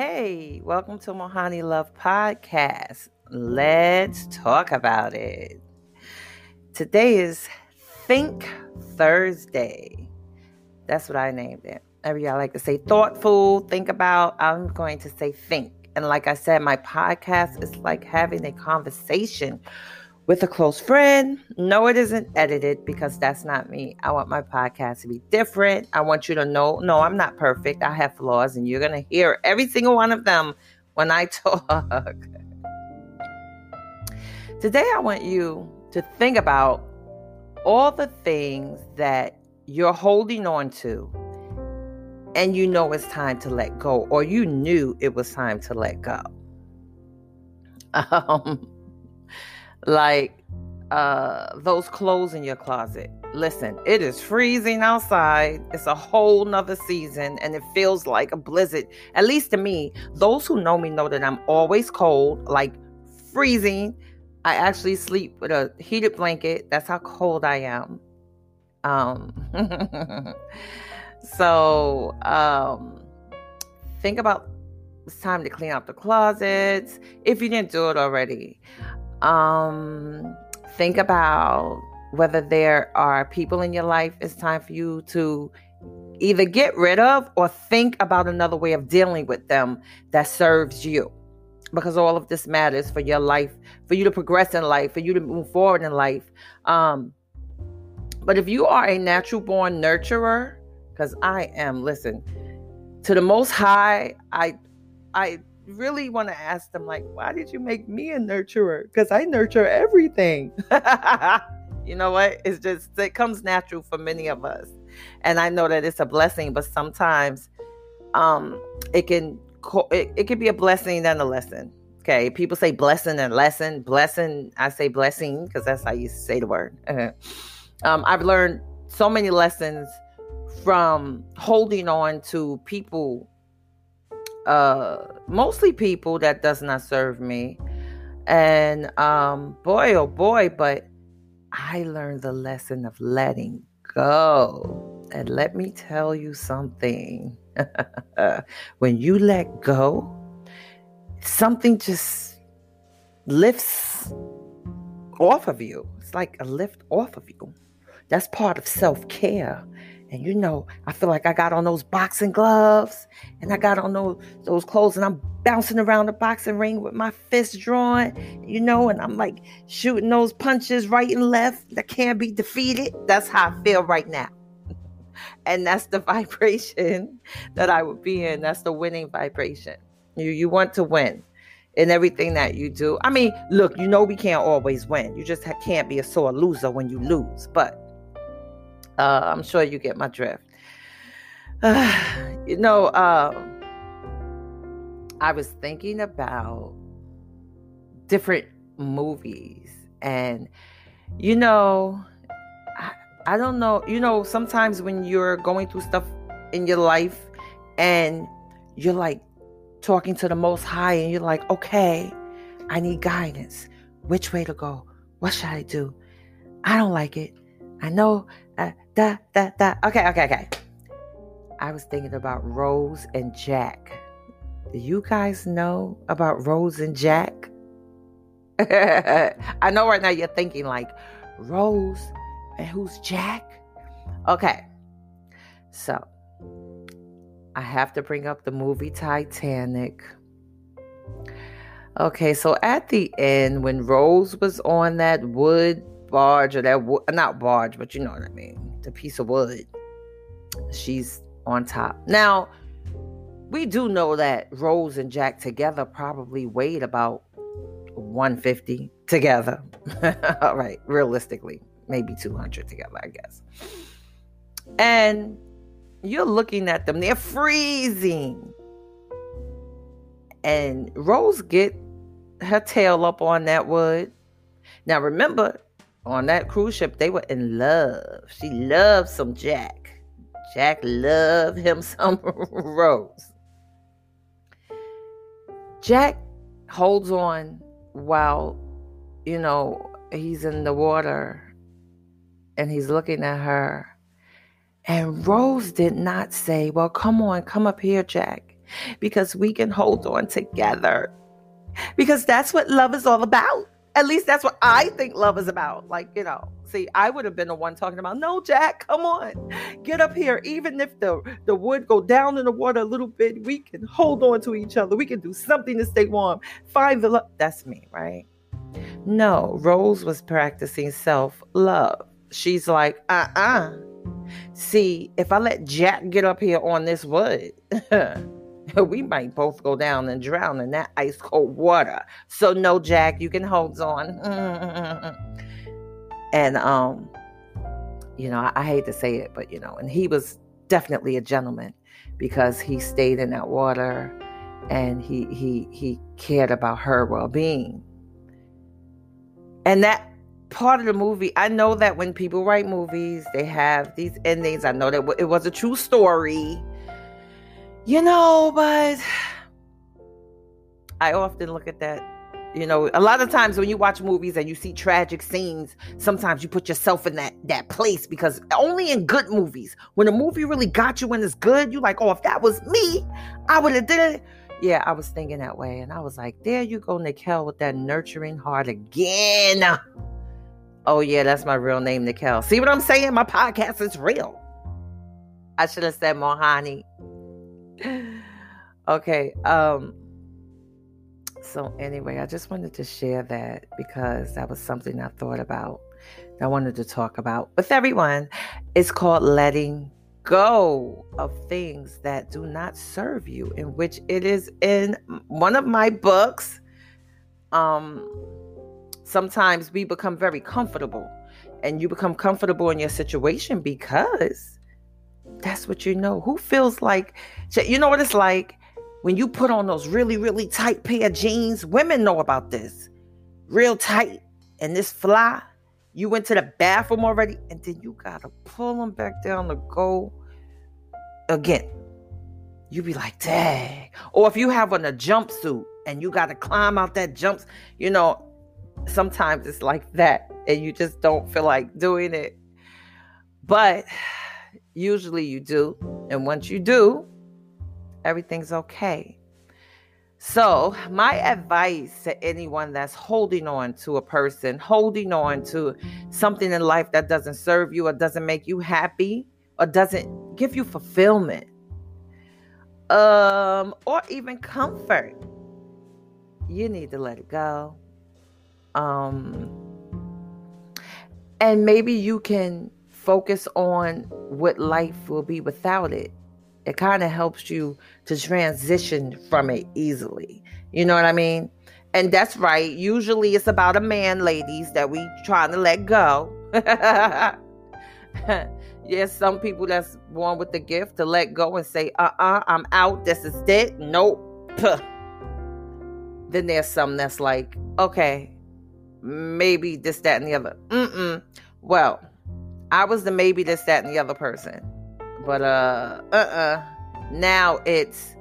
Hey, welcome to Mohani Love Podcast. Let's talk about it. Today is Think Thursday. That's what I named it. Every I like to say thoughtful, think about. I'm going to say think. And like I said, my podcast is like having a conversation with a close friend. No, it isn't edited because that's not me. I want my podcast to be different. I want you to know no, I'm not perfect. I have flaws, and you're going to hear every single one of them when I talk. Today, I want you to think about all the things that you're holding on to and you know it's time to let go, or you knew it was time to let go. Um, like uh, those clothes in your closet. Listen, it is freezing outside. It's a whole nother season and it feels like a blizzard. At least to me, those who know me know that I'm always cold, like freezing. I actually sleep with a heated blanket. That's how cold I am. Um, so um, think about it's time to clean up the closets if you didn't do it already. Um, think about whether there are people in your life it's time for you to either get rid of or think about another way of dealing with them that serves you. Because all of this matters for your life for you to progress in life for you to move forward in life. Um but if you are a natural born nurturer because i am listen to the most high i i really want to ask them, like, why did you make me a nurturer? Because I nurture everything. you know what? It's just, it comes natural for many of us. And I know that it's a blessing, but sometimes um, it can it, it can be a blessing and a lesson. Okay, people say blessing and lesson. Blessing, I say blessing because that's how you say the word. um, I've learned so many lessons from holding on to people uh mostly people that does not serve me. And um boy oh boy but i learned the lesson of letting go. And let me tell you something. When you let go something just lifts off of you. It's like a lift off of you. That's part of self-care and you know, I feel like I got on those boxing gloves and I got on those those clothes and I'm bouncing around the boxing ring with my fist drawn, you know, and I'm like shooting those punches right and left that can't be defeated. That's how I feel right now. and that's the vibration that I would be in. That's the winning vibration. You you want to win in everything that you do. I mean, look, you know we can't always win. You just can't be a sore loser when you lose, but uh, I'm sure you get my drift. Uh, you know, uh, I was thinking about different movies, and you know, I, I don't know. You know, sometimes when you're going through stuff in your life, and you're like talking to the Most High, and you're like, okay, I need guidance. Which way to go? What should I do? I don't like it. I know uh, da, da, da. Okay, okay, okay. I was thinking about Rose and Jack. Do you guys know about Rose and Jack? I know right now you're thinking like Rose and who's Jack? Okay. So I have to bring up the movie Titanic. Okay, so at the end, when Rose was on that wood barge or that wood, not barge, but you know what I mean, the piece of wood. She's on top. Now, we do know that Rose and Jack together probably weighed about 150 together. All right, realistically, maybe 200 together, I guess. And you're looking at them, they're freezing. And Rose get her tail up on that wood. Now remember, on that cruise ship, they were in love. She loved some Jack. Jack loved him some Rose. Jack holds on while, you know, he's in the water and he's looking at her. And Rose did not say, Well, come on, come up here, Jack. because we can hold on together. Because that's what love is all about. At least that's what I think love is about. Like, you know, see, I would have been the one talking about, no, Jack, come on, get up here. Even if the, the wood go down in the water a little bit, we can hold on to each other. We can do something to stay warm. Find the love. That's me, right? No, Rose was practicing self love. She's like, uh uh-uh. uh See, if I let Jack get up here on this wood, we might both go down and drown in that ice cold water. So no, Jack, you can hold on. and um, you know, I, I hate to say it, but you know, and he was definitely a gentleman because he stayed in that water and he he he cared about her well-being. And that part of the movie, I know that when people write movies, they have these endings. I know that it was a true story you know, but I often look at that. You know, a lot of times when you watch movies and you see tragic scenes, sometimes you put yourself in that that place because only in good movies, when a movie really got you and it's good, you're like, oh, if that was me, I would have did it. Yeah, I was thinking that way, and I was like, there you go, Nikel, with that nurturing heart again. Oh yeah, that's my real name, Nikel. See what I'm saying? My podcast is real. I should have said Mohani okay. Um so anyway, I just wanted to share that because that was something I thought about. I wanted to talk about with everyone. It's called letting go of things that do not serve you, in which it is in one of my books. Um sometimes we become very comfortable and you become comfortable in your situation because that's what you know. Who feels like, you know what it's like when you put on those really, really tight pair of jeans? Women know about this. Real tight and this fly. You went to the bathroom already and then you got to pull them back down to go again. You be like, dang. Or if you have on a jumpsuit and you got to climb out that jumps, you know, sometimes it's like that and you just don't feel like doing it. But Usually you do. And once you do, everything's okay. So, my advice to anyone that's holding on to a person, holding on to something in life that doesn't serve you or doesn't make you happy or doesn't give you fulfillment um or even comfort, you need to let it go. Um and maybe you can focus on what life will be without it. It kind of helps you to transition from it easily. You know what I mean? And that's right. Usually it's about a man, ladies, that we trying to let go. yes, some people that's born with the gift to let go and say, uh uh-uh, uh, i am out. This is it. Nope. then there's some that's like, okay, maybe this, that, and the other. Mm-mm. Well, I was the maybe this, that, and the other person. But uh uh uh now it's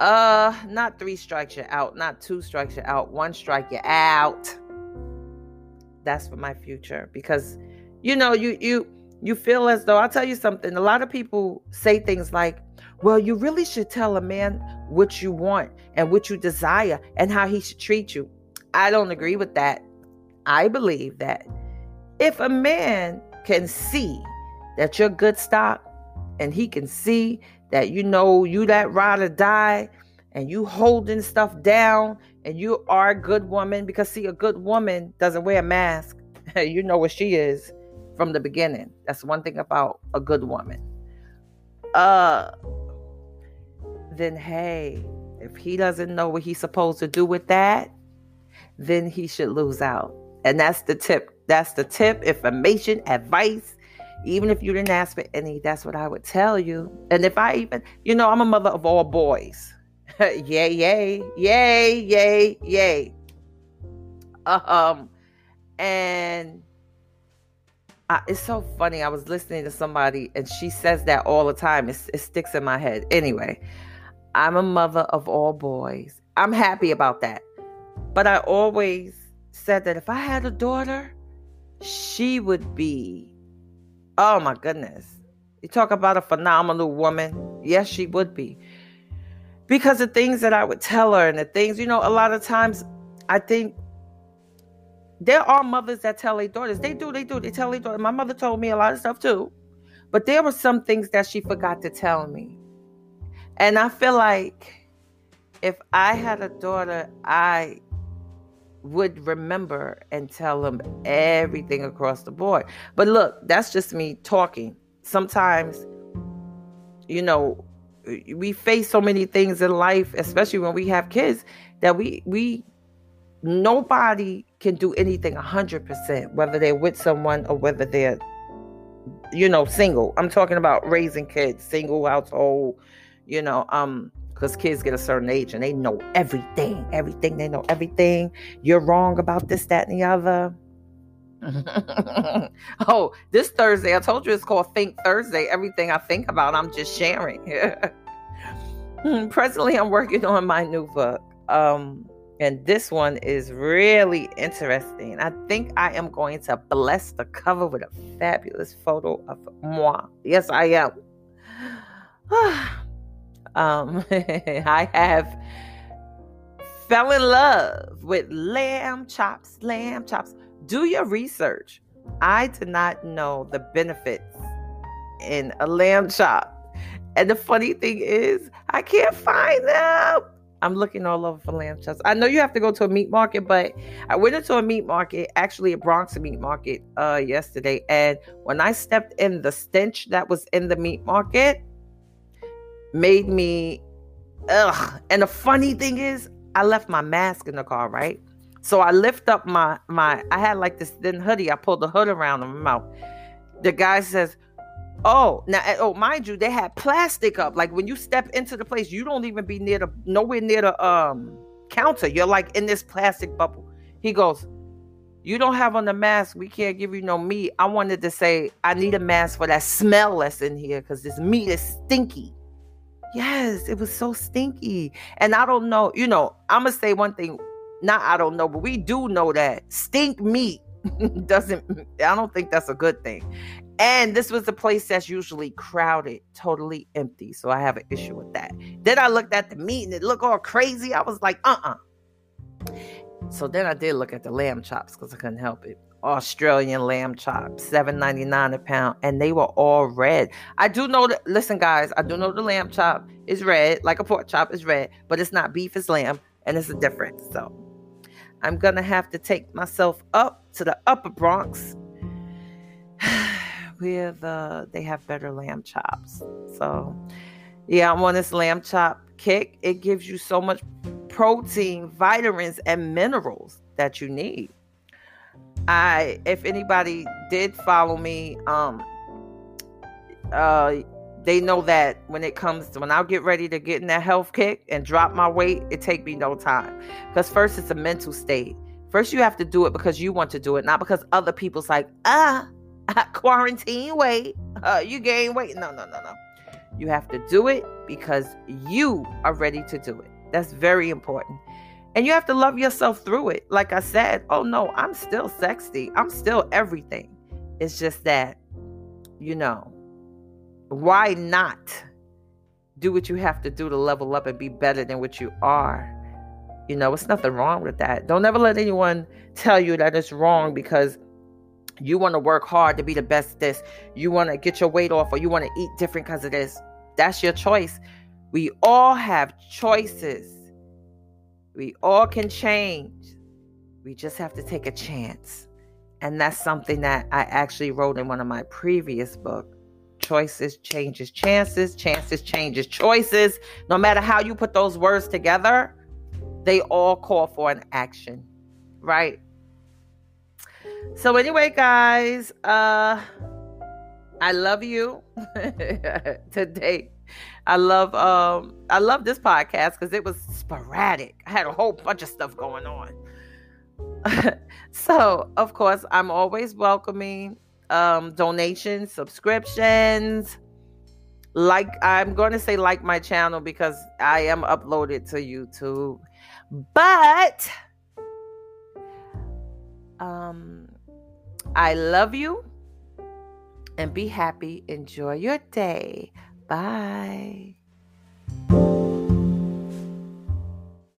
uh not three strikes you're out, not two strikes you're out, one strike you're out. That's for my future. Because you know, you you you feel as though I'll tell you something. A lot of people say things like, well, you really should tell a man what you want and what you desire and how he should treat you. I don't agree with that. I believe that if a man can see that you're good stock and he can see that you know you that ride or die and you holding stuff down and you are a good woman because see a good woman doesn't wear a mask. You know what she is from the beginning. That's one thing about a good woman. Uh then hey if he doesn't know what he's supposed to do with that then he should lose out. And that's the tip that's the tip, information, advice. Even if you didn't ask for any, that's what I would tell you. And if I even, you know, I'm a mother of all boys. yay, yay, yay, yay, yay. Um, and I, it's so funny. I was listening to somebody, and she says that all the time. It, it sticks in my head. Anyway, I'm a mother of all boys. I'm happy about that. But I always said that if I had a daughter, she would be, oh my goodness. You talk about a phenomenal woman. Yes, she would be. because the things that I would tell her and the things, you know, a lot of times I think there are mothers that tell their daughters, they do, they do, they tell their daughter. My mother told me a lot of stuff too, but there were some things that she forgot to tell me. And I feel like if I had a daughter, I would remember and tell them everything across the board. But look, that's just me talking. Sometimes, you know, we face so many things in life, especially when we have kids, that we we nobody can do anything 100% whether they're with someone or whether they're you know single i'm talking about raising kids single household you know um because kids get a certain age and they know everything everything they know everything you're wrong about this that and the other oh, this Thursday, I told you it's called Think Thursday. Everything I think about, I'm just sharing. Hmm, presently, I'm working on my new book. Um, and this one is really interesting. I think I am going to bless the cover with a fabulous photo of moi. Yes, I am. um, I have fell in love with lamb chops, lamb chops do your research. I did not know the benefits in a lamb chop. And the funny thing is, I can't find them. I'm looking all over for lamb chops. I know you have to go to a meat market, but I went into a meat market, actually a Bronx meat market, uh, yesterday. And when I stepped in, the stench that was in the meat market made me ugh. And the funny thing is, I left my mask in the car, right? So I lift up my my I had like this thin hoodie. I pulled the hood around my mouth. The guy says, "Oh, now eh, oh, mind you, they had plastic up. Like when you step into the place, you don't even be near the nowhere near the um counter. You're like in this plastic bubble." He goes, "You don't have on the mask. We can't give you no meat." I wanted to say, "I need a mask for that smell that's in here because this meat is stinky." Yes, it was so stinky. And I don't know, you know, I'm going to say one thing not I don't know, but we do know that stink meat doesn't I don't think that's a good thing. And this was a place that's usually crowded, totally empty. So I have an issue with that. Then I looked at the meat and it looked all crazy. I was like, uh-uh. So then I did look at the lamb chops because I couldn't help it. Australian lamb chops, seven ninety nine a pound, and they were all red. I do know that. Listen, guys, I do know the lamb chop is red, like a pork chop is red, but it's not beef, it's lamb, and it's a difference. So I'm to have to take myself up to the upper Bronx where the, they have better lamb chops. So, yeah, I'm on this lamb chop kick. It gives you so much protein, vitamins, and minerals that you need. I, if anybody did follow me, um, uh, they know that when it comes to when I'll get ready to get in that health kick and drop my weight, it take me no time. Because first it's a mental state. First you have to do it because you want to do it, not because other people's like, ah, quarantine weight, uh, you gain weight. No, no, no, no. You have to do it because you are ready to do it. That's very important. And you have to love yourself through it. Like I said, oh no, I'm still sexy. I'm still everything. It's just that, you know, why not do what you have to do to level up and be better than what you are? You know, it's nothing wrong with that. Don't ever let anyone tell you that it's wrong because you want to work hard to be the best this. You want to get your weight off or you want to eat different because of this. That's your choice. We all have choices. We all can change. We just have to take a chance. And that's something that I actually wrote in one of my previous books choices changes chances, chances changes choices. No matter how you put those words together, they all call for an action, right? So anyway, guys, uh I love you today. I love um I love this podcast because it was sporadic. I had a whole bunch of stuff going on. so of course I'm always welcoming um, donations, subscriptions. Like I'm going to say like my channel because I am uploaded to YouTube. But um I love you and be happy. Enjoy your day. Bye.